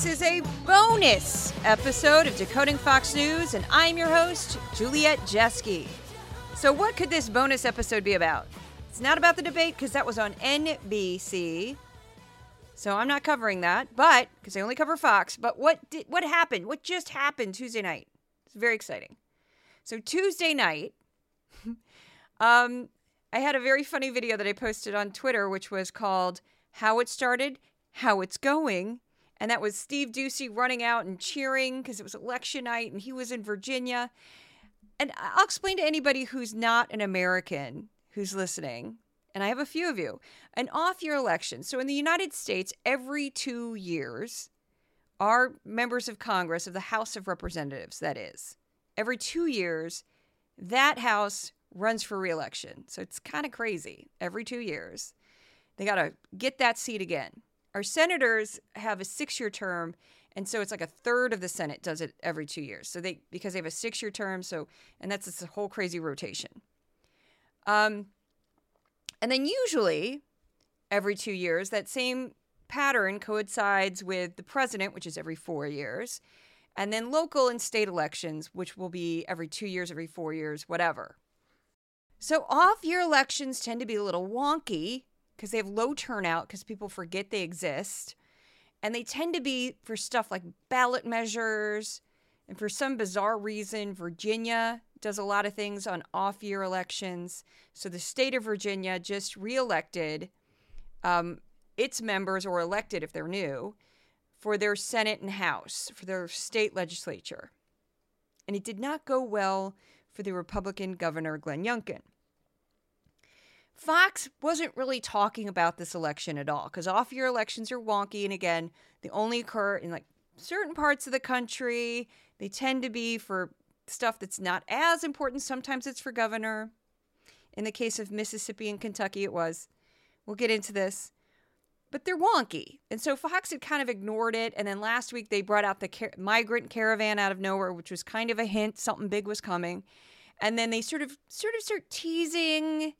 This is a bonus episode of Decoding Fox News, and I'm your host, Juliet Jeske. So, what could this bonus episode be about? It's not about the debate because that was on NBC. So I'm not covering that, but because I only cover Fox. But what did what happened? What just happened Tuesday night? It's very exciting. So Tuesday night, um, I had a very funny video that I posted on Twitter, which was called "How It Started, How It's Going," and that was Steve Doocy running out and cheering because it was election night and he was in Virginia. And I'll explain to anybody who's not an American who's listening and I have a few of you, an off year election. So in the United States, every two years, our members of Congress, of the House of Representatives, that is, every two years, that House runs for reelection. So it's kind of crazy. Every two years, they got to get that seat again. Our senators have a six year term. And so it's like a third of the Senate does it every two years. So they, because they have a six year term. So, and that's this whole crazy rotation. Um, and then usually every two years, that same pattern coincides with the president, which is every four years, and then local and state elections, which will be every two years, every four years, whatever. So off year elections tend to be a little wonky because they have low turnout because people forget they exist. And they tend to be for stuff like ballot measures. And for some bizarre reason, Virginia does a lot of things on off year elections. So the state of Virginia just reelected um, its members, or elected if they're new, for their Senate and House, for their state legislature. And it did not go well for the Republican governor, Glenn Youngkin. Fox wasn't really talking about this election at all because off year elections are wonky. And again, they only occur in like certain parts of the country. They tend to be for stuff that's not as important. Sometimes it's for governor. In the case of Mississippi and Kentucky, it was. We'll get into this. But they're wonky. And so Fox had kind of ignored it. And then last week, they brought out the car- migrant caravan out of nowhere, which was kind of a hint something big was coming. And then they sort of sort of start teasing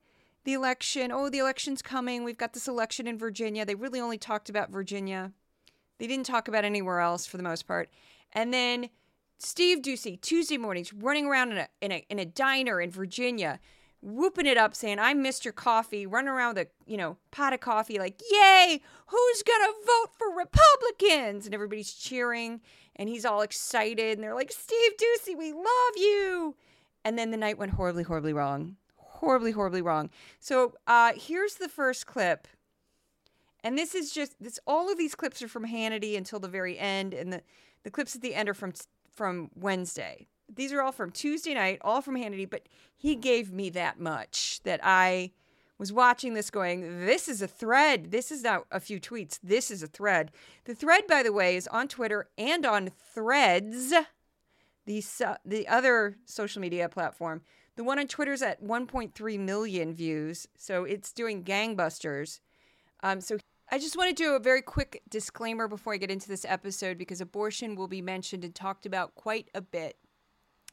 the election. Oh, the election's coming. We've got this election in Virginia. They really only talked about Virginia. They didn't talk about anywhere else for the most part. And then Steve Doocy, Tuesday mornings, running around in a, in a, in a diner in Virginia, whooping it up, saying, I'm Mr. Coffee, running around with a, you know, pot of coffee, like, yay, who's gonna vote for Republicans? And everybody's cheering, and he's all excited, and they're like, Steve Doocy, we love you. And then the night went horribly, horribly wrong. Horribly, horribly wrong. So uh, here's the first clip. And this is just this all of these clips are from Hannity until the very end, and the, the clips at the end are from from Wednesday. These are all from Tuesday night, all from Hannity, but he gave me that much that I was watching this going, this is a thread. This is not a few tweets. This is a thread. The thread, by the way, is on Twitter and on Threads, the, the other social media platform. The one on Twitter is at 1.3 million views, so it's doing gangbusters. Um, so I just want to do a very quick disclaimer before I get into this episode because abortion will be mentioned and talked about quite a bit.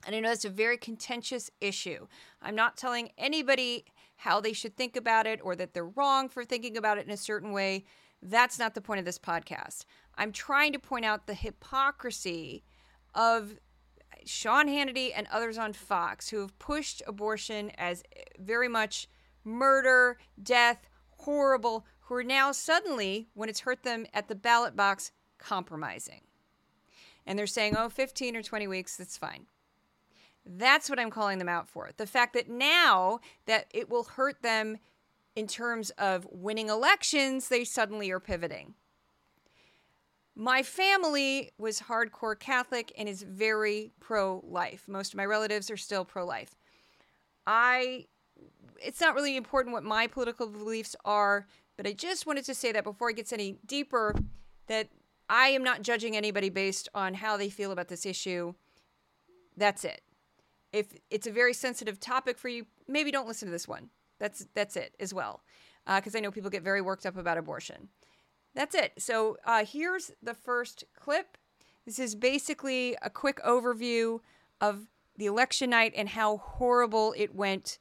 And I know it's a very contentious issue. I'm not telling anybody how they should think about it or that they're wrong for thinking about it in a certain way. That's not the point of this podcast. I'm trying to point out the hypocrisy of Sean Hannity and others on Fox who have pushed abortion as very much murder, death, horrible, who are now suddenly, when it's hurt them at the ballot box, compromising. And they're saying, oh, 15 or 20 weeks, that's fine. That's what I'm calling them out for. The fact that now that it will hurt them in terms of winning elections, they suddenly are pivoting. My family was hardcore Catholic and is very pro life. Most of my relatives are still pro life. I it's not really important what my political beliefs are. But I just wanted to say that before it gets any deeper, that I am not judging anybody based on how they feel about this issue. That's it. If it's a very sensitive topic for you, maybe don't listen to this one. That's that's it as well, because uh, I know people get very worked up about abortion. That's it. So uh, here's the first clip. This is basically a quick overview of the election night and how horrible it went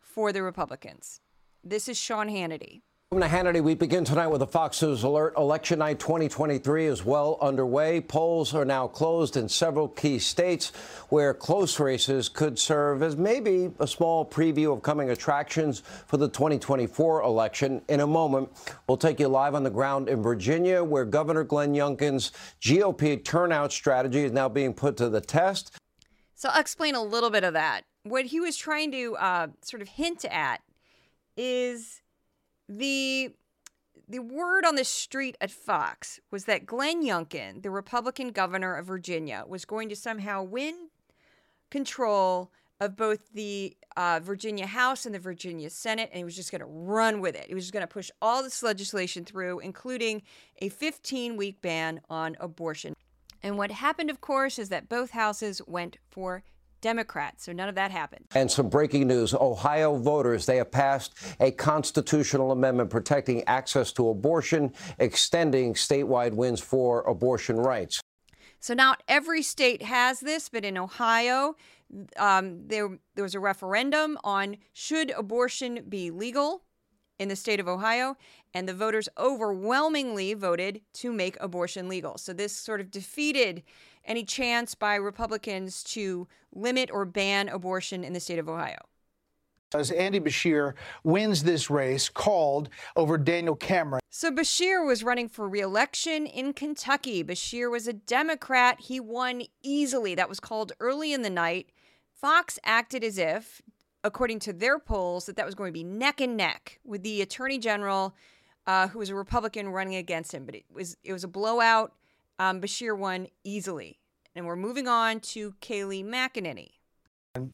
for the Republicans. This is Sean Hannity Welcome to Hannity. We begin tonight with a Fox News alert. Election night 2023 is well underway. Polls are now closed in several key states where close races could serve as maybe a small preview of coming attractions for the 2024 election. In a moment, we'll take you live on the ground in Virginia, where Governor Glenn Youngkin's GOP turnout strategy is now being put to the test. So I'll explain a little bit of that. What he was trying to uh, sort of hint at is the the word on the street at Fox was that Glenn Youngkin, the Republican governor of Virginia, was going to somehow win control of both the uh, Virginia House and the Virginia Senate, and he was just going to run with it. He was just going to push all this legislation through, including a 15 week ban on abortion. And what happened, of course, is that both houses went for Democrats. So none of that happened. And some breaking news Ohio voters, they have passed a constitutional amendment protecting access to abortion, extending statewide wins for abortion rights. So not every state has this, but in Ohio, um, there, there was a referendum on should abortion be legal in the state of Ohio, and the voters overwhelmingly voted to make abortion legal. So this sort of defeated any chance by Republicans to limit or ban abortion in the state of Ohio. As Andy Beshear wins this race called over Daniel Cameron. So Beshear was running for reelection in Kentucky. Beshear was a Democrat. He won easily. That was called early in the night. Fox acted as if, according to their polls, that that was going to be neck and neck with the attorney general, uh, who was a Republican, running against him. But it was it was a blowout. Um, Beshear won easily. And we're moving on to Kayleigh McEnany.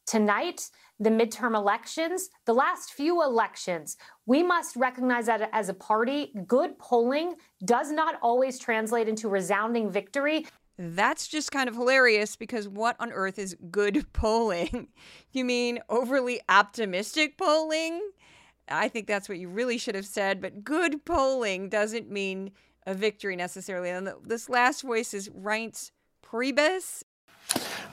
Tonight, the midterm elections, the last few elections, we must recognize that as a party, good polling does not always translate into resounding victory. That's just kind of hilarious because what on earth is good polling? you mean overly optimistic polling? I think that's what you really should have said, but good polling doesn't mean a victory necessarily. And this last voice is Reince Priebus.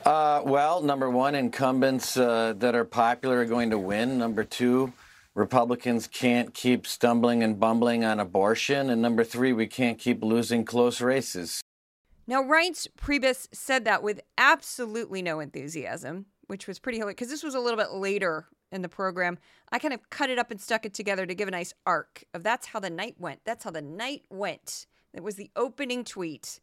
Uh, well, number one, incumbents uh, that are popular are going to win. Number two, Republicans can't keep stumbling and bumbling on abortion. And number three, we can't keep losing close races. Now, Reince Priebus said that with absolutely no enthusiasm, which was pretty hilarious because this was a little bit later in the program. I kind of cut it up and stuck it together to give a nice arc of that's how the night went. That's how the night went. It was the opening tweet.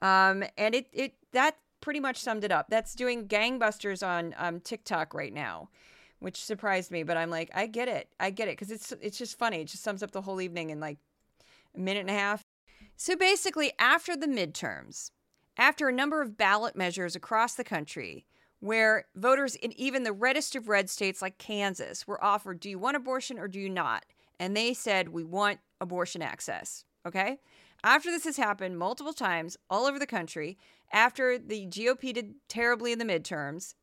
Um, and it, it that pretty much summed it up. That's doing gangbusters on um, TikTok right now, which surprised me. But I'm like, I get it. I get it because it's it's just funny. It just sums up the whole evening in like a minute and a half. So basically, after the midterms, after a number of ballot measures across the country, where voters in even the reddest of red states like Kansas were offered, do you want abortion or do you not? And they said, we want abortion access. Okay. After this has happened multiple times all over the country, after the GOP did terribly in the midterms,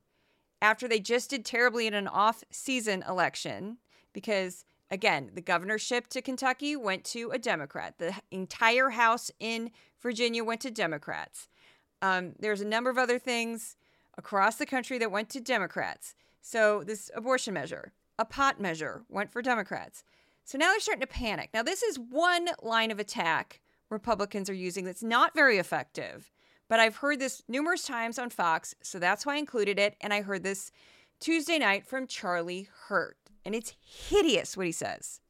after they just did terribly in an off season election, because again, the governorship to Kentucky went to a Democrat, the entire House in Virginia went to Democrats. Um, there's a number of other things across the country that went to Democrats. So, this abortion measure, a pot measure, went for Democrats. So now they're starting to panic. Now, this is one line of attack Republicans are using that's not very effective, but I've heard this numerous times on Fox, so that's why I included it. And I heard this Tuesday night from Charlie Hurt, and it's hideous what he says.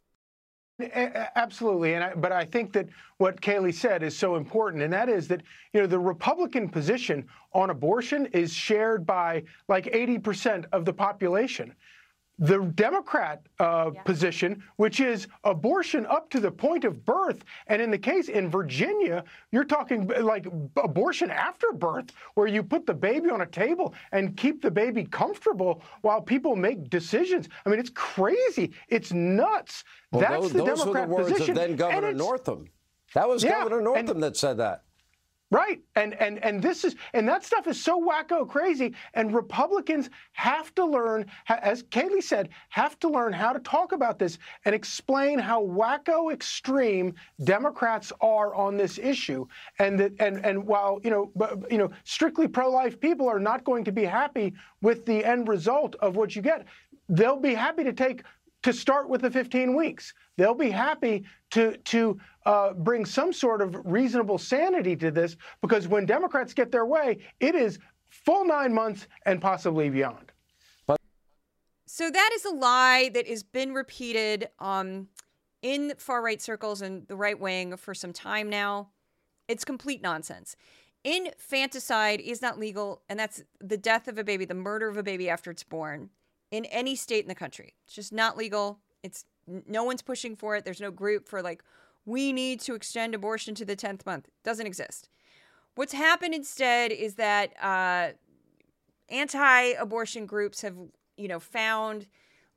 Absolutely, and I, but I think that what Kayleigh said is so important, and that is that you know the Republican position on abortion is shared by like 80% of the population the Democrat uh, yeah. position, which is abortion up to the point of birth. And in the case in Virginia, you're talking like abortion after birth, where you put the baby on a table and keep the baby comfortable while people make decisions. I mean, it's crazy. It's nuts. Well, That's those, the those Democrat were the words position. of then Governor Northam. That was yeah, Governor Northam and, that said that. Right. And and and this is and that stuff is so wacko crazy and Republicans have to learn as Kayleigh said, have to learn how to talk about this and explain how wacko extreme Democrats are on this issue and that and and while, you know, you know, strictly pro-life people are not going to be happy with the end result of what you get, they'll be happy to take to start with the 15 weeks. They'll be happy to to uh, bring some sort of reasonable sanity to this because when Democrats get their way, it is full nine months and possibly beyond. So that is a lie that has been repeated um, in far right circles and the right wing for some time now. It's complete nonsense. Infanticide is not legal, and that's the death of a baby, the murder of a baby after it's born in any state in the country. It's just not legal. It's no one's pushing for it. There's no group for like we need to extend abortion to the 10th month. It doesn't exist. What's happened instead is that uh, anti-abortion groups have, you know, found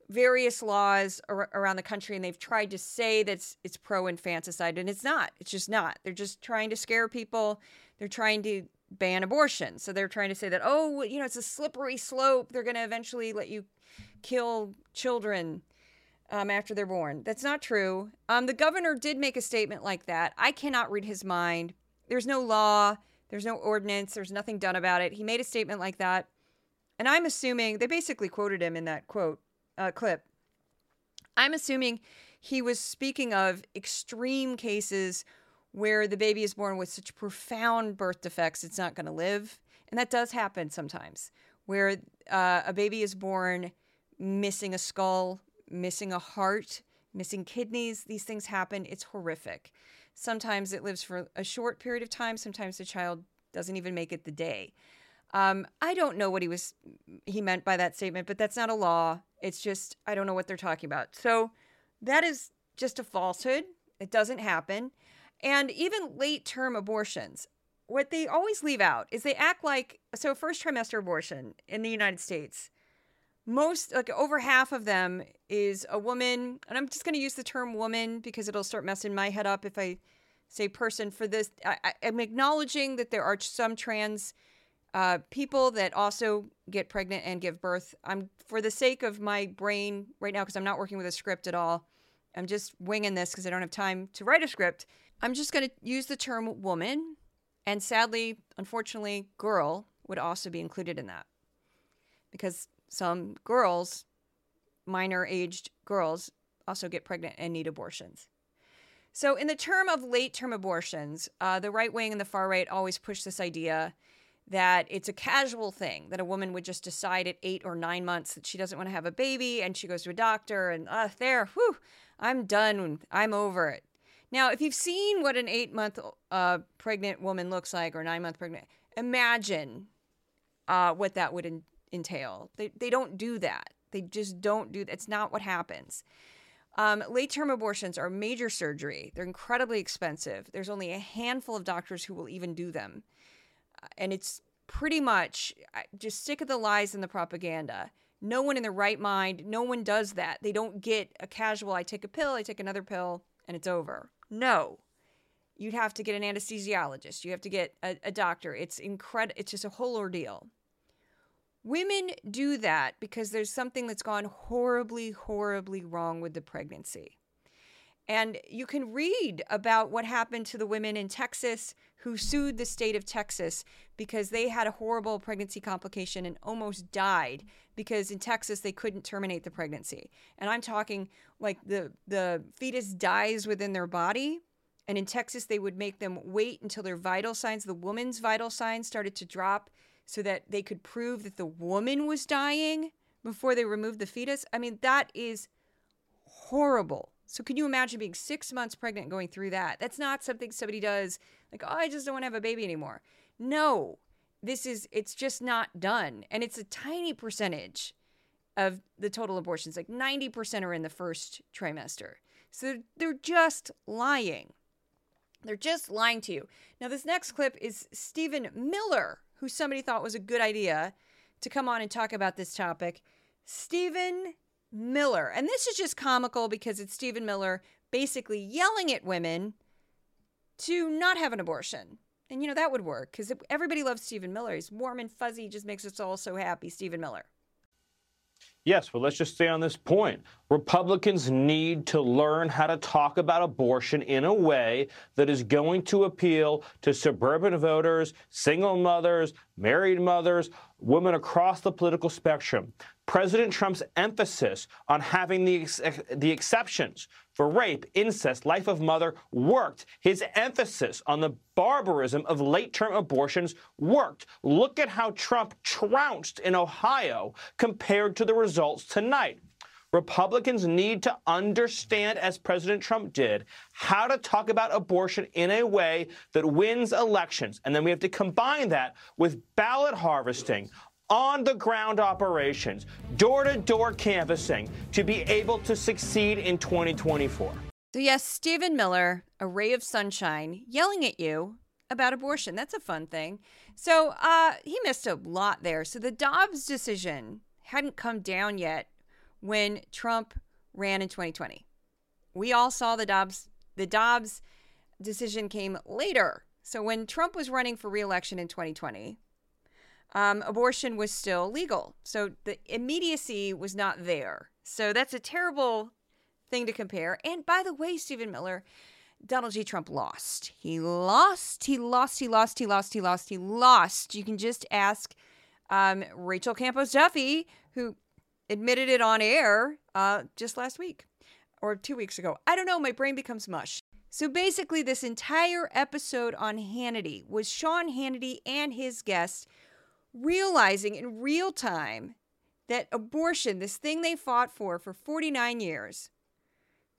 various laws ar- around the country and they've tried to say that it's, it's pro-infanticide and it's not. It's just not. They're just trying to scare people. They're trying to ban abortion. So they're trying to say that, oh, you know, it's a slippery slope. They're going to eventually let you kill children um, after they're born. That's not true. Um, the governor did make a statement like that. I cannot read his mind. There's no law, there's no ordinance, there's nothing done about it. He made a statement like that. And I'm assuming they basically quoted him in that quote uh, clip. I'm assuming he was speaking of extreme cases where the baby is born with such profound birth defects it's not going to live. And that does happen sometimes, where uh, a baby is born missing a skull, missing a heart, missing kidneys. These things happen. It's horrific. Sometimes it lives for a short period of time. Sometimes the child doesn't even make it the day. Um, I don't know what he was he meant by that statement, but that's not a law. It's just I don't know what they're talking about. So that is just a falsehood. It doesn't happen. And even late term abortions, what they always leave out is they act like so first trimester abortion in the United States most like over half of them is a woman and i'm just going to use the term woman because it'll start messing my head up if i say person for this. I, am acknowledging that there are some trans uh, people that also get pregnant and give birth. I'm for the sake of my brain right now because i'm not working with a script at all i'm just winging this because i don't have time to write a script i'm just going to use the term woman and sadly unfortunately girl would also be included in that because some girls, minor aged girls, also get pregnant and need abortions. So, in the term of late term abortions, uh, the right wing and the far right always push this idea that it's a casual thing, that a woman would just decide at eight or nine months that she doesn't want to have a baby and she goes to a doctor and, uh, there, whew, I'm done, I'm over it. Now, if you've seen what an eight month uh, pregnant woman looks like or nine month pregnant, imagine uh, what that would in- entail. They, they don't do that. They just don't do that. It's not what happens. Um, late term abortions are major surgery. They're incredibly expensive. There's only a handful of doctors who will even do them. Uh, and it's pretty much just sick of the lies and the propaganda. No one in their right mind, no one does that. They don't get a casual, I take a pill, I take another pill, and it's over. No. You'd have to get an anesthesiologist. You have to get a, a doctor. It's incredible. It's just a whole ordeal. Women do that because there's something that's gone horribly, horribly wrong with the pregnancy. And you can read about what happened to the women in Texas who sued the state of Texas because they had a horrible pregnancy complication and almost died because in Texas they couldn't terminate the pregnancy. And I'm talking like the the fetus dies within their body and in Texas they would make them wait until their vital signs, the woman's vital signs started to drop so that they could prove that the woman was dying before they removed the fetus. I mean, that is horrible. So, can you imagine being six months pregnant going through that? That's not something somebody does like, oh, I just don't want to have a baby anymore. No, this is, it's just not done. And it's a tiny percentage of the total abortions, like 90% are in the first trimester. So, they're just lying. They're just lying to you. Now, this next clip is Stephen Miller who somebody thought was a good idea to come on and talk about this topic, Stephen Miller. And this is just comical because it's Stephen Miller basically yelling at women to not have an abortion. And you know, that would work because everybody loves Stephen Miller. He's warm and fuzzy, just makes us all so happy. Stephen Miller. Yes, well, let's just stay on this point. Republicans need to learn how to talk about abortion in a way that is going to appeal to suburban voters, single mothers, married mothers, women across the political spectrum. President Trump's emphasis on having the, ex- the exceptions for rape, incest, life of mother worked. His emphasis on the barbarism of late term abortions worked. Look at how Trump trounced in Ohio compared to the results tonight. Republicans need to understand, as President Trump did, how to talk about abortion in a way that wins elections. And then we have to combine that with ballot harvesting, on the ground operations, door to door canvassing to be able to succeed in 2024. So, yes, Stephen Miller, a ray of sunshine, yelling at you about abortion. That's a fun thing. So, uh, he missed a lot there. So, the Dobbs decision hadn't come down yet when Trump ran in 2020. We all saw the Dobbs the Dobbs decision came later. So when Trump was running for reelection in 2020, um, abortion was still legal. So the immediacy was not there. So that's a terrible thing to compare. And by the way, Stephen Miller, Donald J. Trump lost. He lost. He lost. He lost. He lost. He lost. He lost. You can just ask um, Rachel Campos Duffy, who admitted it on air uh, just last week or two weeks ago. I don't know. My brain becomes mush. So basically, this entire episode on Hannity was Sean Hannity and his guests realizing in real time that abortion, this thing they fought for for 49 years,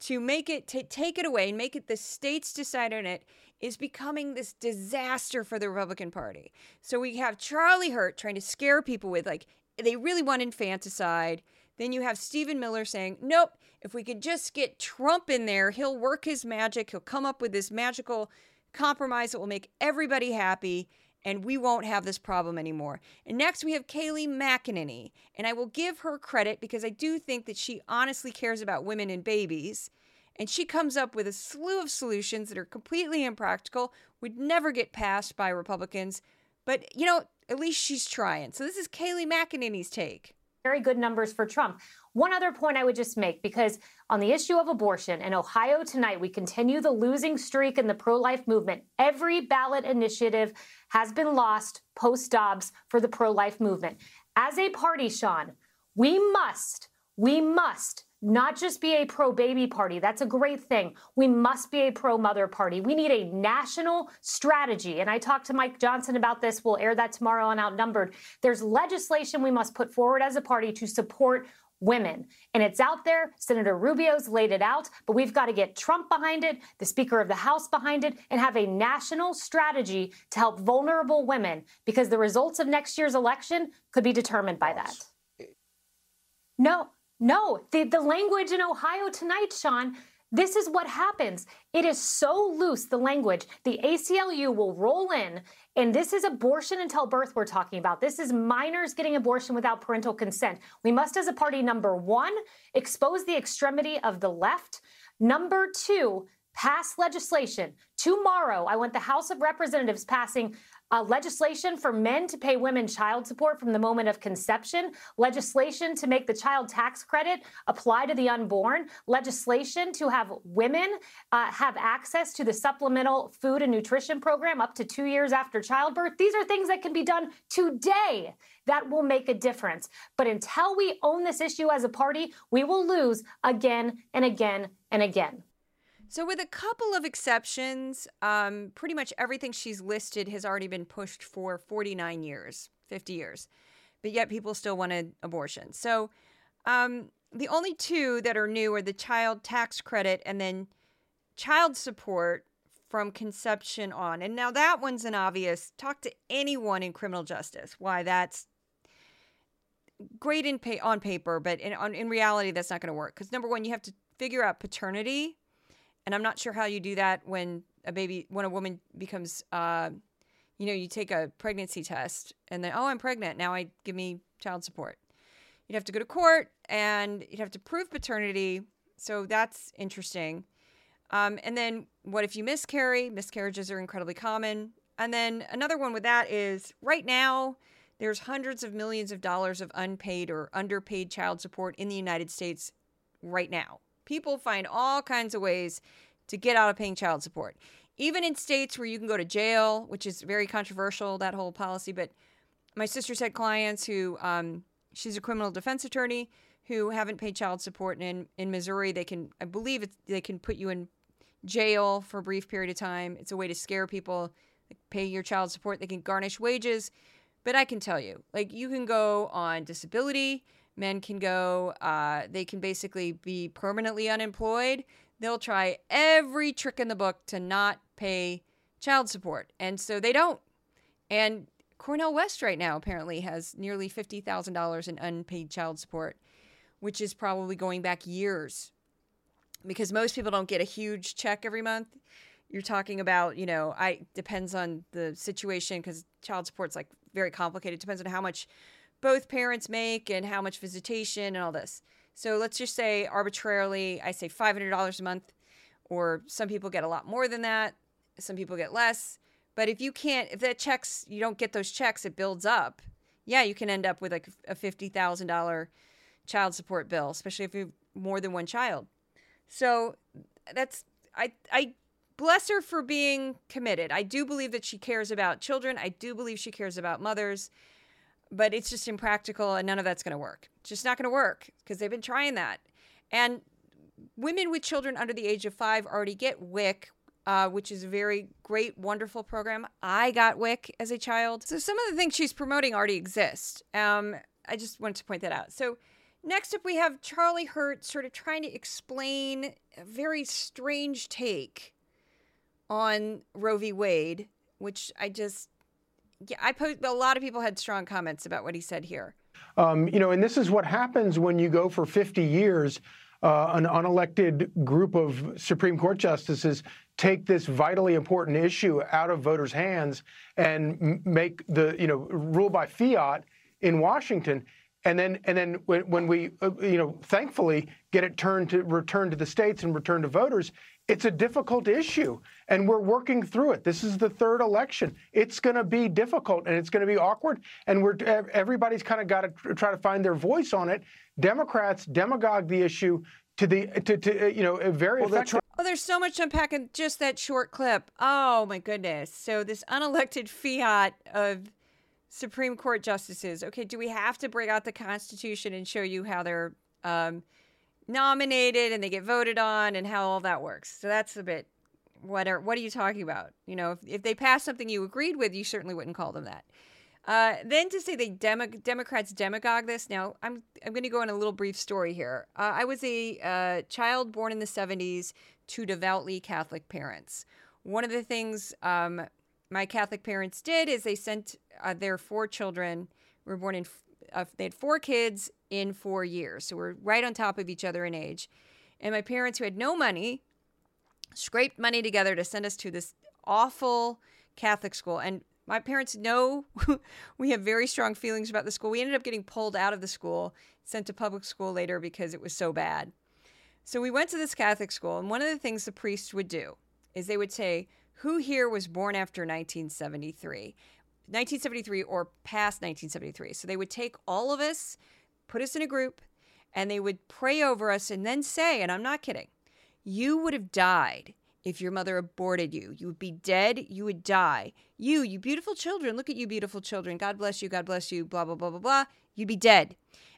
to make it, to take it away and make it the states decide on it, is becoming this disaster for the Republican Party. So we have Charlie Hurt trying to scare people with, like, they really want infanticide. Then you have Stephen Miller saying, nope, if we could just get Trump in there, he'll work his magic. He'll come up with this magical compromise that will make everybody happy and we won't have this problem anymore. And next we have Kayleigh McEnany, and I will give her credit because I do think that she honestly cares about women and babies. And she comes up with a slew of solutions that are completely impractical, would never get passed by Republicans. But, you know, at least she's trying. So this is Kayleigh McEnany's take. Very good numbers for Trump. One other point I would just make because on the issue of abortion in Ohio tonight, we continue the losing streak in the pro life movement. Every ballot initiative has been lost post Dobbs for the pro life movement. As a party, Sean, we must, we must not just be a pro baby party. That's a great thing. We must be a pro mother party. We need a national strategy. And I talked to Mike Johnson about this. We'll air that tomorrow on Outnumbered. There's legislation we must put forward as a party to support women. And it's out there. Senator Rubio's laid it out, but we've got to get Trump behind it, the Speaker of the House behind it, and have a national strategy to help vulnerable women because the results of next year's election could be determined by that. No, no. The, the language in Ohio tonight, Sean, this is what happens. It is so loose, the language. The ACLU will roll in, and this is abortion until birth we're talking about. This is minors getting abortion without parental consent. We must, as a party, number one, expose the extremity of the left. Number two, pass legislation. Tomorrow, I want the House of Representatives passing uh, legislation for men to pay women child support from the moment of conception, legislation to make the child tax credit apply to the unborn, legislation to have women uh, have access to the supplemental food and nutrition program up to two years after childbirth. These are things that can be done today that will make a difference. But until we own this issue as a party, we will lose again and again and again. So, with a couple of exceptions, um, pretty much everything she's listed has already been pushed for 49 years, 50 years, but yet people still wanted abortion. So, um, the only two that are new are the child tax credit and then child support from conception on. And now that one's an obvious talk to anyone in criminal justice why that's great in pay, on paper, but in, on, in reality, that's not going to work. Because number one, you have to figure out paternity and I'm not sure how you do that when a baby, when a woman becomes, uh, you know, you take a pregnancy test and then, oh, I'm pregnant. Now I give me child support. You'd have to go to court and you'd have to prove paternity. So that's interesting. Um, and then what if you miscarry? Miscarriages are incredibly common. And then another one with that is right now, there's hundreds of millions of dollars of unpaid or underpaid child support in the United States right now. People find all kinds of ways to get out of paying child support. Even in states where you can go to jail, which is very controversial, that whole policy. But my sister's had clients who, um, she's a criminal defense attorney who haven't paid child support. And in, in Missouri, they can, I believe they can put you in jail for a brief period of time. It's a way to scare people, like pay your child support. They can garnish wages. But I can tell you, like, you can go on disability. Men can go, uh, they can basically be permanently unemployed. They'll try every trick in the book to not pay child support. And so they don't. And Cornel West right now apparently has nearly $50,000 in unpaid child support, which is probably going back years because most people don't get a huge check every month. You're talking about, you know, I depends on the situation because child support's like very complicated. It depends on how much both parents make and how much visitation and all this. So let's just say arbitrarily, I say $500 a month, or some people get a lot more than that. Some people get less. But if you can't, if that checks, you don't get those checks, it builds up. Yeah, you can end up with like a $50,000 child support bill, especially if you have more than one child. So that's, I, I bless her for being committed. I do believe that she cares about children. I do believe she cares about mothers, but it's just impractical and none of that's going to work. It's just not going to work because they've been trying that. And women with children under the age of five already get WIC, uh, which is a very great, wonderful program. I got WIC as a child. So some of the things she's promoting already exist. Um, I just wanted to point that out. So next up, we have Charlie Hurt sort of trying to explain a very strange take on Roe v. Wade, which I just, yeah, I post, a lot of people had strong comments about what he said here. Um, you know, and this is what happens when you go for 50 years. Uh, an unelected group of Supreme Court justices take this vitally important issue out of voters' hands and make the you know rule by fiat in Washington, and then and then when, when we uh, you know thankfully get it turned to return to the states and return to voters, it's a difficult issue, and we're working through it. This is the third election. It's going to be difficult, and it's going to be awkward, and we're everybody's kind of got to try to find their voice on it. Democrats demagogue the issue to the to, to uh, you know very well, effective. Oh, there's so much to unpack in just that short clip. Oh my goodness! So this unelected fiat of Supreme Court justices. Okay, do we have to bring out the Constitution and show you how they're um, nominated and they get voted on and how all that works. So that's a bit what are what are you talking about? You know, if, if they pass something you agreed with, you certainly wouldn't call them that. Uh, then to say they demo, Democrats demagogue this. Now I'm I'm going to go on a little brief story here. Uh, I was a uh, child born in the 70s to devoutly Catholic parents. One of the things um, my Catholic parents did is they sent uh, their four children. Were born in uh, they had four kids in four years. So we're right on top of each other in age. And my parents, who had no money, scraped money together to send us to this awful Catholic school. And my parents know we have very strong feelings about the school. We ended up getting pulled out of the school, sent to public school later because it was so bad. So we went to this Catholic school, and one of the things the priests would do is they would say, Who here was born after 1973? 1973 or past 1973. So they would take all of us, put us in a group, and they would pray over us and then say, and I'm not kidding, you would have died if your mother aborted you. You would be dead. You would die. You, you beautiful children, look at you, beautiful children. God bless you. God bless you. Blah, blah, blah, blah, blah. You'd be dead.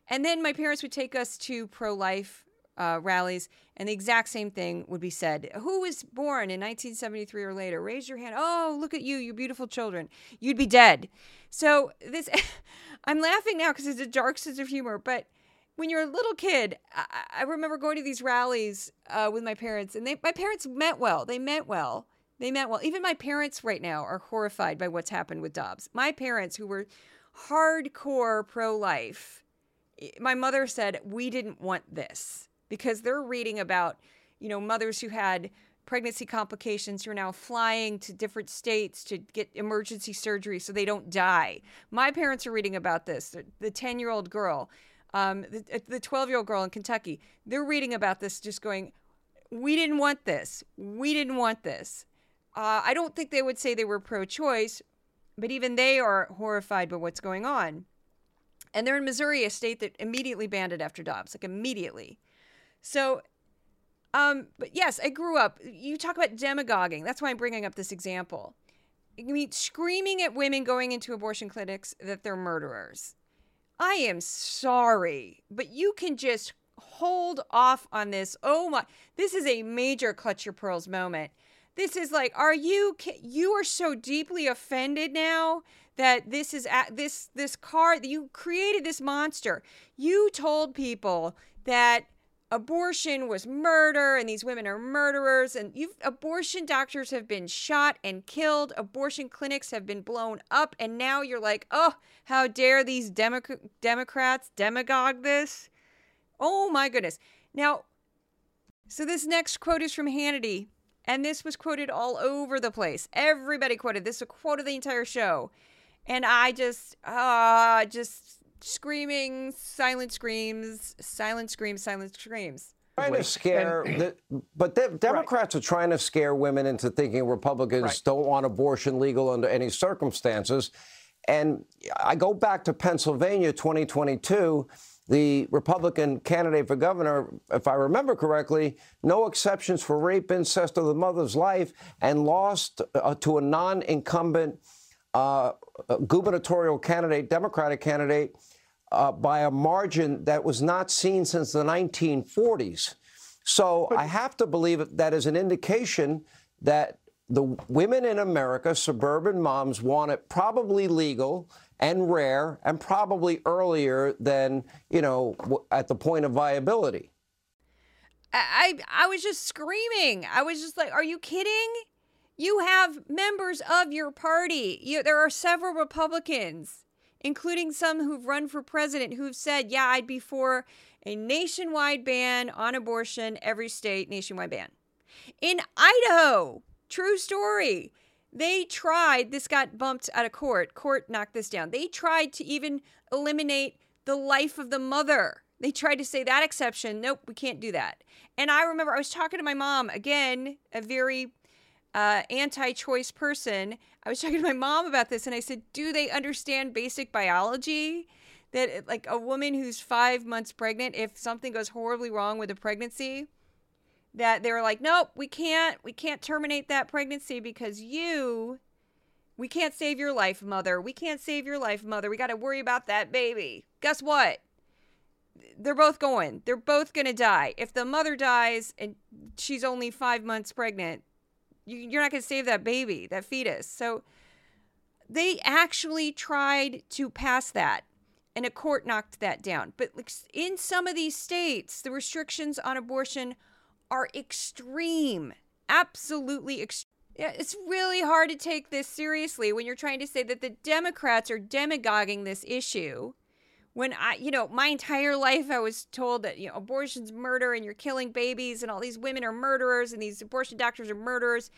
And then my parents would take us to pro life uh, rallies, and the exact same thing would be said. Who was born in 1973 or later? Raise your hand. Oh, look at you, you beautiful children. You'd be dead. So this, I'm laughing now because it's a dark sense of humor, but when you're a little kid, I, I remember going to these rallies uh, with my parents, and they, my parents meant well. They meant well. They meant well. Even my parents right now are horrified by what's happened with Dobbs. My parents, who were hardcore pro life, my mother said, We didn't want this because they're reading about, you know, mothers who had pregnancy complications who are now flying to different states to get emergency surgery so they don't die. My parents are reading about this. The 10 year old girl, um, the 12 year old girl in Kentucky, they're reading about this just going, we didn't want this. We didn't want this. Uh, I don't think they would say they were pro choice, but even they are horrified by what's going on. And they're in Missouri, a state that immediately banned it after Dobbs, like immediately. So, um, but yes, I grew up. You talk about demagoguing. That's why I'm bringing up this example. I mean, screaming at women going into abortion clinics that they're murderers. I am sorry, but you can just hold off on this. Oh my, this is a major clutch your pearls moment. This is like, are you, you are so deeply offended now that this is at this this car that you created this monster. You told people that abortion was murder and these women are murderers and you abortion doctors have been shot and killed abortion clinics have been blown up and now you're like oh how dare these Demo- democrats demagogue this? Oh my goodness. Now so this next quote is from hannity and this was quoted all over the place. Everybody quoted. This is a quote of the entire show. And I just, uh, just screaming, silent screams, silent screams, silent screams. Trying to scare, the, but the Democrats right. are trying to scare women into thinking Republicans right. don't want abortion legal under any circumstances. And I go back to Pennsylvania 2022 the Republican candidate for governor, if I remember correctly, no exceptions for rape, incest, or the mother's life, and lost uh, to a non incumbent uh, gubernatorial candidate, Democratic candidate, uh, by a margin that was not seen since the 1940s. So I have to believe that is an indication that the women in America, suburban moms, want it probably legal and rare and probably earlier than, you know, at the point of viability. I, I was just screaming. I was just like, are you kidding? You have members of your party. You, there are several Republicans, including some who've run for president, who've said, yeah, I'd be for a nationwide ban on abortion, every state, nationwide ban. In Idaho, true story, they tried, this got bumped out of court. Court knocked this down. They tried to even eliminate the life of the mother. They tried to say that exception. Nope, we can't do that. And I remember I was talking to my mom, again, a very uh, anti-choice person. I was talking to my mom about this, and I said, "Do they understand basic biology? That like a woman who's five months pregnant, if something goes horribly wrong with a pregnancy, that they're like, nope, we can't, we can't terminate that pregnancy because you." We can't save your life, mother. We can't save your life, mother. We got to worry about that baby. Guess what? they're both going. They're both going to die. If the mother dies and she's only five months pregnant, you're not going to save that baby, that fetus. So they actually tried to pass that and a court knocked that down. But in some of these states, the restrictions on abortion are extreme, absolutely extreme. It's really hard to take this seriously when you're trying to say that the Democrats are demagoguing this issue when I, you know, my entire life I was told that, you know, abortion's murder and you're killing babies and all these women are murderers and these abortion doctors are murderers.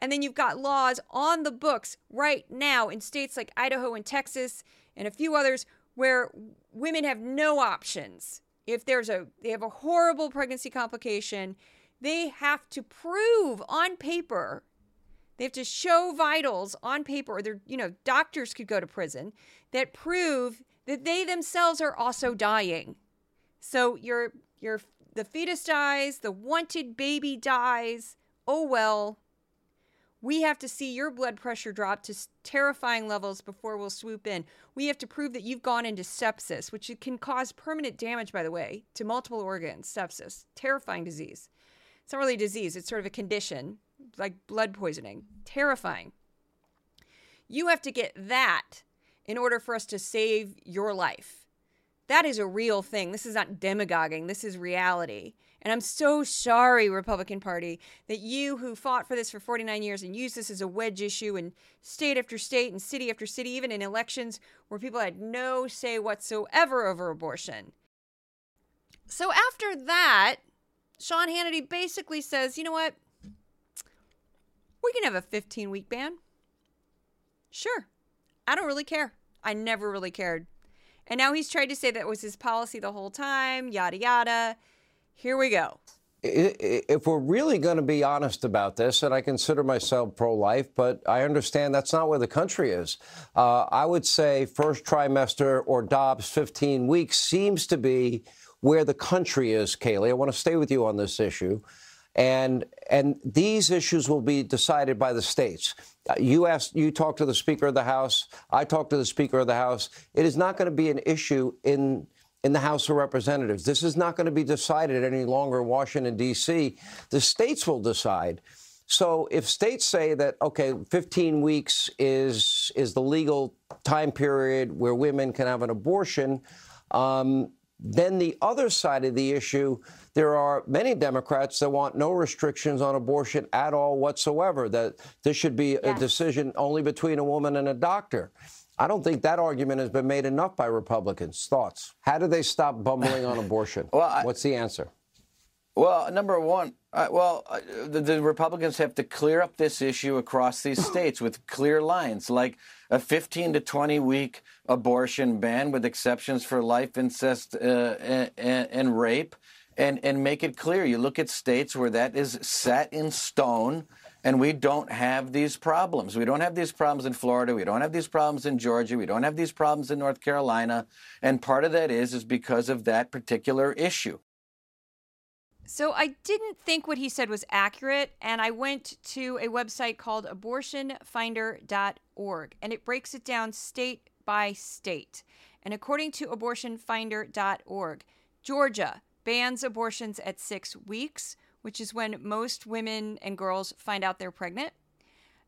And then you've got laws on the books right now in states like Idaho and Texas and a few others where women have no options. If there's a they have a horrible pregnancy complication, they have to prove on paper they have to show vitals on paper, or they're, you know, doctors could go to prison that prove that they themselves are also dying. So your your the fetus dies, the wanted baby dies. Oh well. We have to see your blood pressure drop to terrifying levels before we'll swoop in. We have to prove that you've gone into sepsis, which can cause permanent damage, by the way, to multiple organs. Sepsis, terrifying disease. It's not really a disease, it's sort of a condition, like blood poisoning. Terrifying. You have to get that in order for us to save your life. That is a real thing. This is not demagoguing, this is reality. And I'm so sorry, Republican Party, that you who fought for this for 49 years and used this as a wedge issue in state after state and city after city, even in elections where people had no say whatsoever over abortion. So after that, Sean Hannity basically says, you know what? We can have a 15 week ban. Sure. I don't really care. I never really cared. And now he's tried to say that was his policy the whole time, yada, yada. Here we go. if we're really going to be honest about this, and I consider myself pro life, but I understand that's not where the country is. Uh, I would say first trimester or Dobbs 15 weeks seems to be where the country is, Kayleigh. I want to stay with you on this issue. And, and these issues will be decided by the states. You asked, you talked to the Speaker of the House. I talked to the Speaker of the House. It is not going to be an issue in in the House of Representatives. This is not going to be decided any longer in Washington, D.C. The states will decide. So if states say that, okay, 15 weeks is, is the legal time period where women can have an abortion, um, then the other side of the issue, there are many Democrats that want no restrictions on abortion at all whatsoever, that this should be yes. a decision only between a woman and a doctor. I don't think that argument has been made enough by Republicans. Thoughts? How do they stop bumbling on abortion? well, I, What's the answer? Well, number one, uh, well, uh, the, the, Republicans have to clear up this issue across these states with clear lines, like a 15 to 20 week abortion ban with exceptions for life, incest, uh, and, and rape, and, and make it clear. You look at states where that is set in stone and we don't have these problems. We don't have these problems in Florida. We don't have these problems in Georgia. We don't have these problems in North Carolina. And part of that is is because of that particular issue. So I didn't think what he said was accurate, and I went to a website called abortionfinder.org, and it breaks it down state by state. And according to abortionfinder.org, Georgia bans abortions at six weeks which is when most women and girls find out they're pregnant.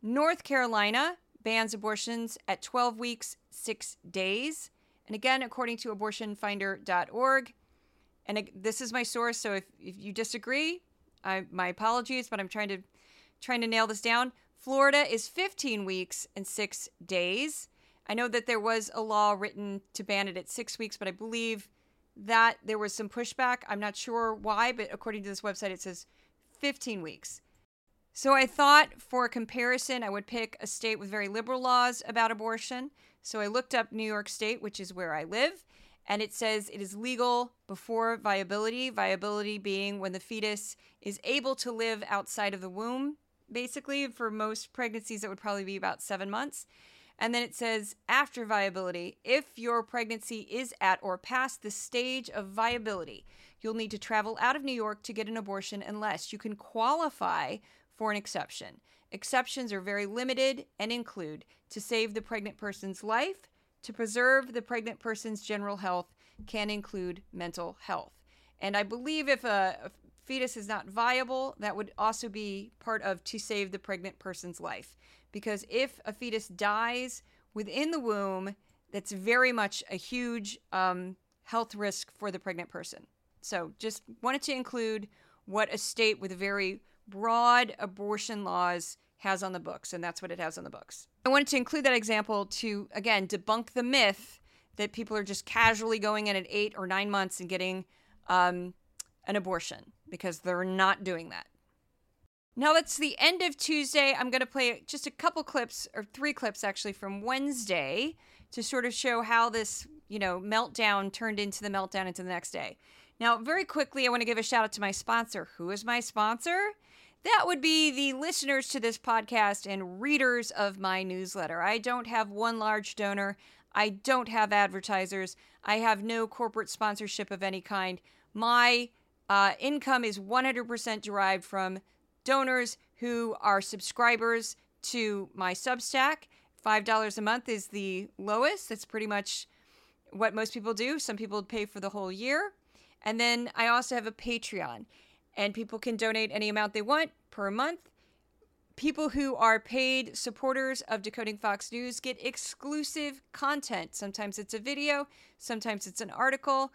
North Carolina bans abortions at 12 weeks, 6 days. And again, according to abortionfinder.org, and this is my source, so if, if you disagree, I, my apologies, but I'm trying to trying to nail this down. Florida is 15 weeks and 6 days. I know that there was a law written to ban it at 6 weeks, but I believe that there was some pushback. I'm not sure why, but according to this website, it says 15 weeks. So I thought for comparison, I would pick a state with very liberal laws about abortion. So I looked up New York State, which is where I live, and it says it is legal before viability, viability being when the fetus is able to live outside of the womb, basically. For most pregnancies, it would probably be about seven months. And then it says after viability, if your pregnancy is at or past the stage of viability, you'll need to travel out of New York to get an abortion unless you can qualify for an exception. Exceptions are very limited and include to save the pregnant person's life, to preserve the pregnant person's general health, can include mental health. And I believe if a, fetus is not viable, that would also be part of to save the pregnant person's life because if a fetus dies within the womb, that's very much a huge um, health risk for the pregnant person. So, just wanted to include what a state with very broad abortion laws has on the books, and that's what it has on the books. I wanted to include that example to, again, debunk the myth that people are just casually going in at eight or nine months and getting um, an abortion because they're not doing that. Now it's the end of Tuesday. I'm going to play just a couple clips, or three clips actually, from Wednesday to sort of show how this, you know, meltdown turned into the meltdown into the next day. Now, very quickly, I want to give a shout out to my sponsor. Who is my sponsor? That would be the listeners to this podcast and readers of my newsletter. I don't have one large donor. I don't have advertisers. I have no corporate sponsorship of any kind. My uh, income is 100% derived from donors who are subscribers to my Substack. $5 a month is the lowest. That's pretty much what most people do. Some people pay for the whole year. And then I also have a Patreon, and people can donate any amount they want per month. People who are paid supporters of Decoding Fox News get exclusive content. Sometimes it's a video, sometimes it's an article.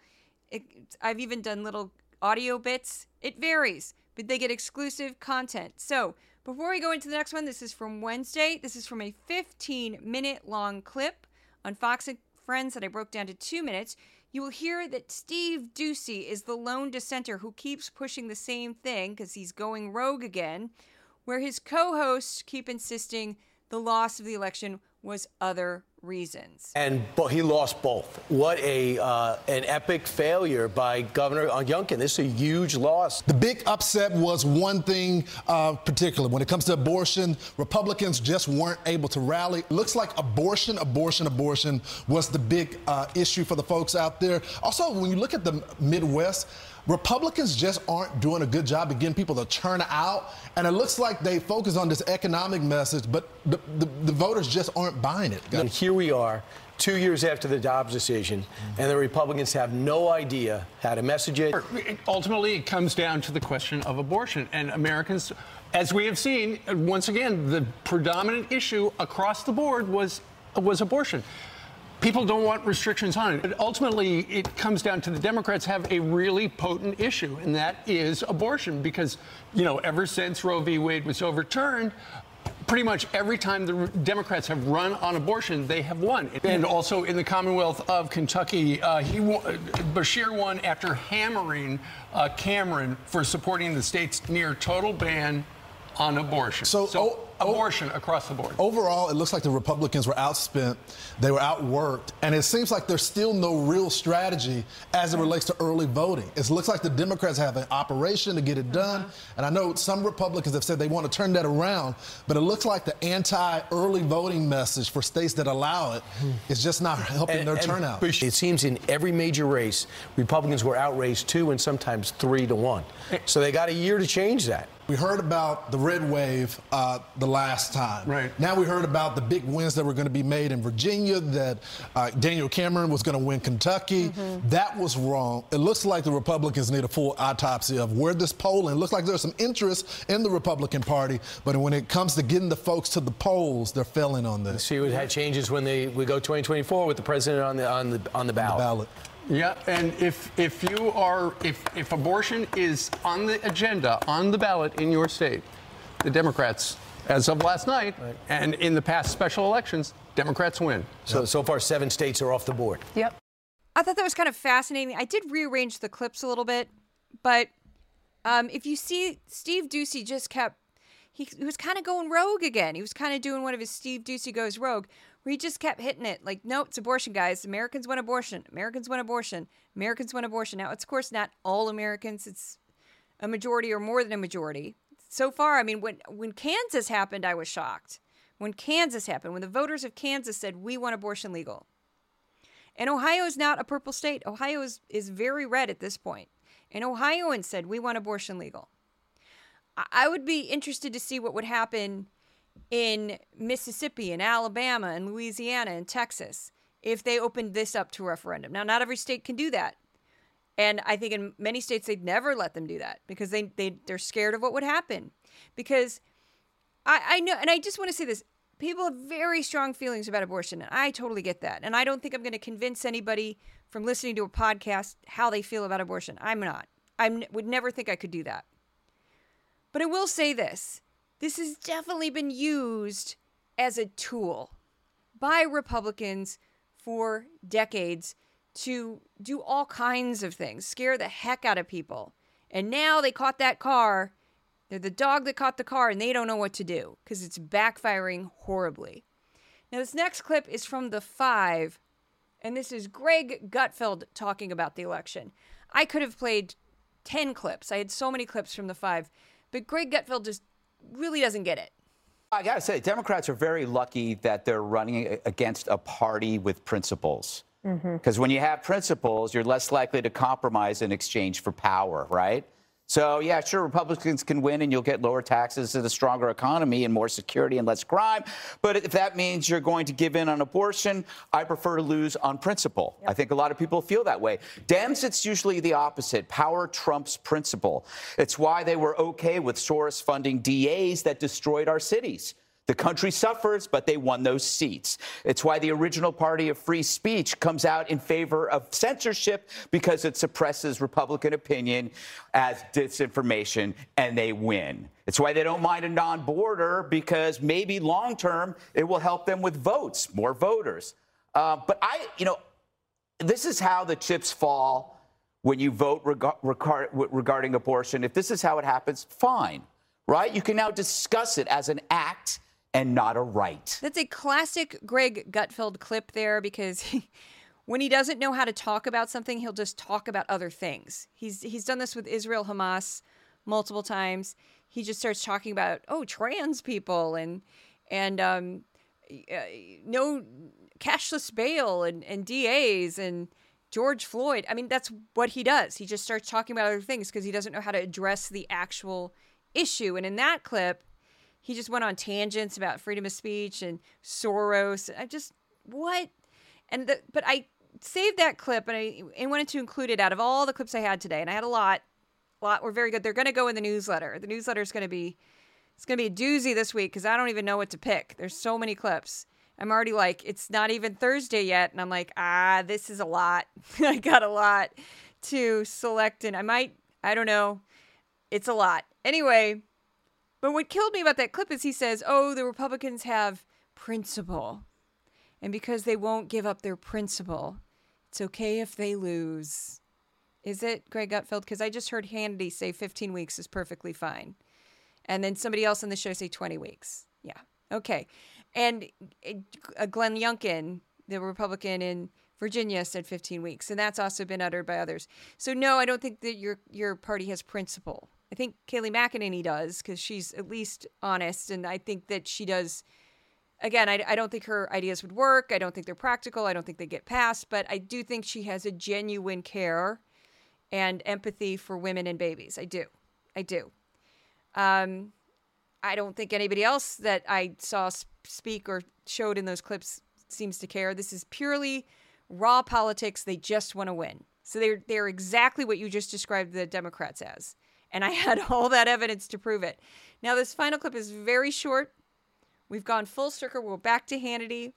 It, I've even done little audio bits. It varies but they get exclusive content. So, before we go into the next one, this is from Wednesday. This is from a 15 minute long clip on Fox and Friends that I broke down to two minutes. You will hear that Steve Doocy is the lone dissenter who keeps pushing the same thing because he's going rogue again, where his co hosts keep insisting the loss of the election was other reasons. And but he lost both. What a uh, an epic failure by Governor Youngkin. This is a huge loss. The big upset was one thing, uh, particular when it comes to abortion. Republicans just weren't able to rally. Looks like abortion, abortion, abortion was the big uh, issue for the folks out there. Also, when you look at the Midwest. Republicans just aren't doing a good job of getting people to turn out. And it looks like they focus on this economic message, but the, the, the voters just aren't buying it. And here we are, two years after the Dobbs decision, and the Republicans have no idea how to message it. Ultimately, it comes down to the question of abortion. And Americans, as we have seen, once again, the predominant issue across the board was, was abortion people don't want restrictions on it. But ultimately, it comes down to the Democrats have a really potent issue, and that is abortion. Because, you know, ever since Roe v. Wade was overturned, pretty much every time the Democrats have run on abortion, they have won. And also in the Commonwealth of Kentucky, uh, he Beshear won after hammering uh, Cameron for supporting the state's near total ban on abortion. So, so oh, abortion across the board. Overall, it looks like the Republicans were outspent, they were outworked, and it seems like there's still no real strategy as it relates to early voting. It looks like the Democrats have an operation to get it done, uh-huh. and I know some Republicans have said they want to turn that around, but it looks like the anti-early voting message for states that allow it is just not helping and, their and turnout. It seems in every major race, Republicans were outraised two and sometimes three to one. So they got a year to change that. We heard about the red wave uh, the last time. Right. Now we heard about the big wins that were going to be made in Virginia, that uh, Daniel Cameron was going to win Kentucky. Mm-hmm. That was wrong. It looks like the Republicans need a full autopsy of where this polling. It looks like there's some interest in the Republican Party, but when it comes to getting the folks to the polls, they're failing on this. See what had changes when they we go 2024 with the president on the on the on the ballot. On the ballot. Yeah, and if if you are if if abortion is on the agenda on the ballot in your state, the Democrats, as of last night, right. and in the past special elections, Democrats win. So yep. so far, seven states are off the board. Yep. I thought that was kind of fascinating. I did rearrange the clips a little bit, but um, if you see, Steve Doocy just kept he, he was kind of going rogue again. He was kind of doing one of his Steve Doocy goes rogue he just kept hitting it like, no, it's abortion, guys. Americans want abortion. Americans want abortion. Americans want abortion. Now, it's of course not all Americans. It's a majority or more than a majority. So far, I mean, when when Kansas happened, I was shocked. When Kansas happened, when the voters of Kansas said we want abortion legal. And Ohio is not a purple state. Ohio is, is very red at this point. And Ohioans said we want abortion legal. I would be interested to see what would happen in Mississippi and Alabama and Louisiana and Texas if they opened this up to referendum. Now, not every state can do that. And I think in many states they'd never let them do that because they, they they're scared of what would happen. Because I, I know and I just want to say this. People have very strong feelings about abortion, and I totally get that. And I don't think I'm going to convince anybody from listening to a podcast how they feel about abortion. I'm not. I would never think I could do that. But I will say this this has definitely been used as a tool by Republicans for decades to do all kinds of things, scare the heck out of people. And now they caught that car. They're the dog that caught the car and they don't know what to do because it's backfiring horribly. Now, this next clip is from The Five, and this is Greg Gutfeld talking about the election. I could have played 10 clips. I had so many clips from The Five, but Greg Gutfeld just really doesn't get it. I got to say, Democrats are very lucky that they're running against a party with principles. Because mm-hmm. when you have principles, you're less likely to compromise in exchange for power, right? So, yeah, sure, Republicans can win and you'll get lower taxes and a stronger economy and more security and less crime. But if that means you're going to give in on abortion, I prefer to lose on principle. Yep. I think a lot of people feel that way. Dems, it's usually the opposite. Power trumps principle. It's why they were okay with Soros funding DAs that destroyed our cities. The country suffers, but they won those seats. It's why the original party of free speech comes out in favor of censorship because it suppresses Republican opinion as disinformation and they win. It's why they don't mind a non border because maybe long term it will help them with votes, more voters. Uh, but I, you know, this is how the chips fall when you vote reg- reg- regarding abortion. If this is how it happens, fine, right? You can now discuss it as an act and not a right. That's a classic Greg Gutfeld clip there because he, when he doesn't know how to talk about something, he'll just talk about other things. He's he's done this with Israel Hamas multiple times. He just starts talking about oh trans people and and um, uh, no cashless bail and and DAs and George Floyd. I mean that's what he does. He just starts talking about other things because he doesn't know how to address the actual issue. And in that clip, he just went on tangents about freedom of speech and Soros. I just what? And the but I saved that clip and I and wanted to include it out of all the clips I had today, and I had a lot. A lot were very good. They're going to go in the newsletter. The newsletter is going to be it's going to be a doozy this week because I don't even know what to pick. There's so many clips. I'm already like, it's not even Thursday yet, and I'm like, ah, this is a lot. I got a lot to select, and I might, I don't know, it's a lot. Anyway, but what killed me about that clip is he says, oh, the Republicans have principle. And because they won't give up their principle, it's okay if they lose. Is it, Greg Gutfeld? Because I just heard Hannity say 15 weeks is perfectly fine. And then somebody else on the show say 20 weeks. Yeah. Okay. And uh, Glenn Youngkin, the Republican in Virginia, said 15 weeks. And that's also been uttered by others. So, no, I don't think that your, your party has principle. I think Kayleigh McEnany does because she's at least honest. And I think that she does again, I, I don't think her ideas would work. I don't think they're practical. I don't think they get passed. But I do think she has a genuine care and empathy for women and babies. I do. I do. Um, I don't think anybody else that I saw speak or showed in those clips seems to care. This is purely raw politics. They just want to win. So they're they're exactly what you just described the Democrats as. And I had all that evidence to prove it. Now this final clip is very short. We've gone full circle. We're back to Hannity.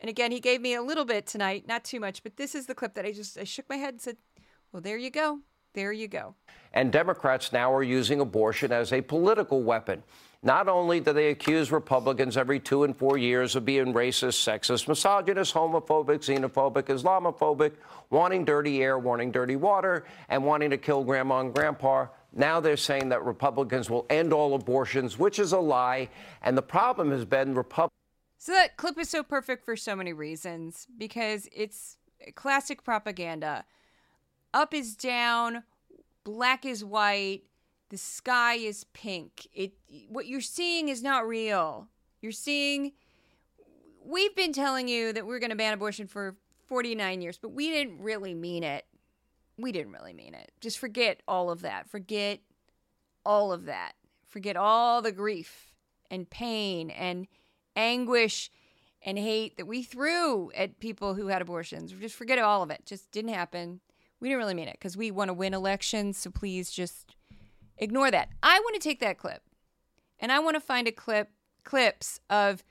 And again, he gave me a little bit tonight, not too much, but this is the clip that I just I shook my head and said, "Well, there you go. There you go." And Democrats now are using abortion as a political weapon. Not only do they accuse Republicans every two and four years of being racist, sexist, misogynist, homophobic, xenophobic, Islamophobic, wanting dirty air, wanting dirty water, and wanting to kill grandma and grandpa, now they're saying that Republicans will end all abortions, which is a lie. And the problem has been Republicans. So that clip is so perfect for so many reasons because it's classic propaganda. Up is down, black is white, the sky is pink. It what you're seeing is not real. You're seeing we've been telling you that we're going to ban abortion for 49 years, but we didn't really mean it we didn't really mean it. Just forget all of that. Forget all of that. Forget all the grief and pain and anguish and hate that we threw at people who had abortions. Just forget all of it. Just didn't happen. We didn't really mean it because we want to win elections. So please just ignore that. I want to take that clip and I want to find a clip clips of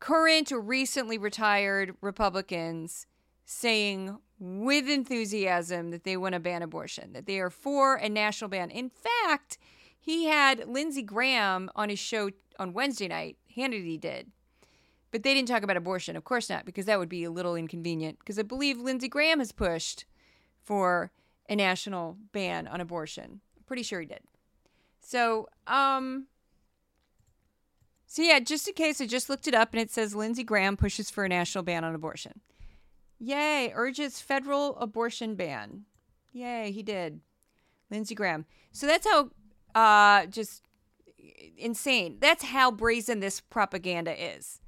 current or recently retired Republicans saying with enthusiasm that they want to ban abortion, that they are for a national ban. In fact, he had Lindsey Graham on his show on Wednesday night. Hannity did. But they didn't talk about abortion. Of course not, because that would be a little inconvenient. Because I believe Lindsey Graham has pushed for a national ban on abortion. I'm pretty sure he did. So, um, so yeah, just in case, I just looked it up and it says Lindsey Graham pushes for a national ban on abortion. Yay, urges federal abortion ban. Yay, he did. Lindsey Graham. So that's how uh just insane. That's how brazen this propaganda is.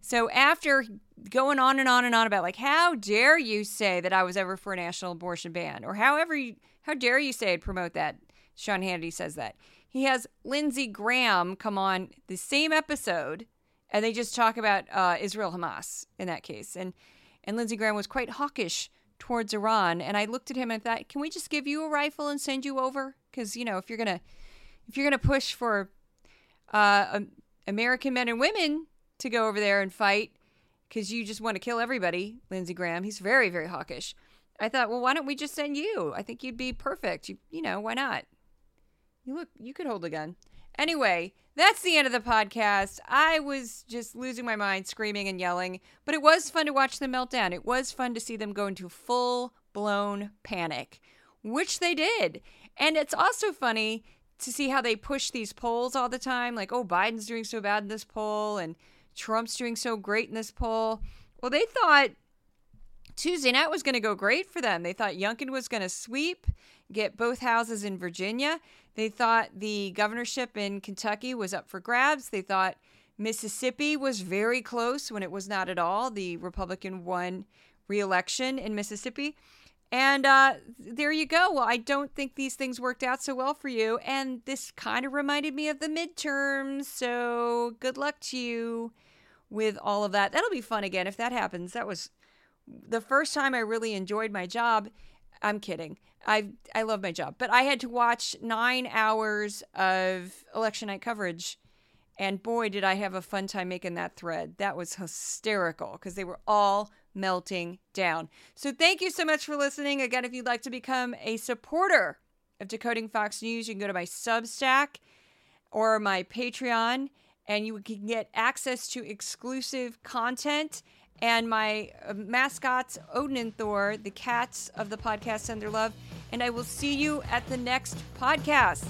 So after going on and on and on about like how dare you say that I was ever for a national abortion ban or however you, how dare you say I'd promote that? Sean Hannity says that. He has Lindsey Graham come on the same episode and they just talk about uh, Israel Hamas in that case. And and Lindsey Graham was quite hawkish towards Iran. And I looked at him and thought, can we just give you a rifle and send you over? Because you know, if you're gonna if you're gonna push for uh, American men and women to go over there and fight because you just want to kill everybody, Lindsey Graham, he's very very hawkish. I thought, well, why don't we just send you? I think you'd be perfect. You, you know, why not? You look, you could hold a gun. Anyway, that's the end of the podcast. I was just losing my mind, screaming and yelling, but it was fun to watch them melt down. It was fun to see them go into full blown panic, which they did. And it's also funny to see how they push these polls all the time. Like, oh, Biden's doing so bad in this poll and Trump's doing so great in this poll. Well, they thought Tuesday night was going to go great for them. They thought Youngkin was going to sweep, get both houses in Virginia. They thought the governorship in Kentucky was up for grabs. They thought Mississippi was very close when it was not at all. The Republican won re-election in Mississippi. And uh, there you go. Well, I don't think these things worked out so well for you. And this kind of reminded me of the midterms. So good luck to you with all of that. That'll be fun again if that happens. That was the first time I really enjoyed my job. I'm kidding. I I love my job, but I had to watch nine hours of election night coverage, and boy, did I have a fun time making that thread. That was hysterical because they were all melting down. So thank you so much for listening. Again, if you'd like to become a supporter of Decoding Fox News, you can go to my Substack or my Patreon, and you can get access to exclusive content and my uh, mascots, Odin and Thor, the cats of the podcast Send Their Love. And I will see you at the next podcast.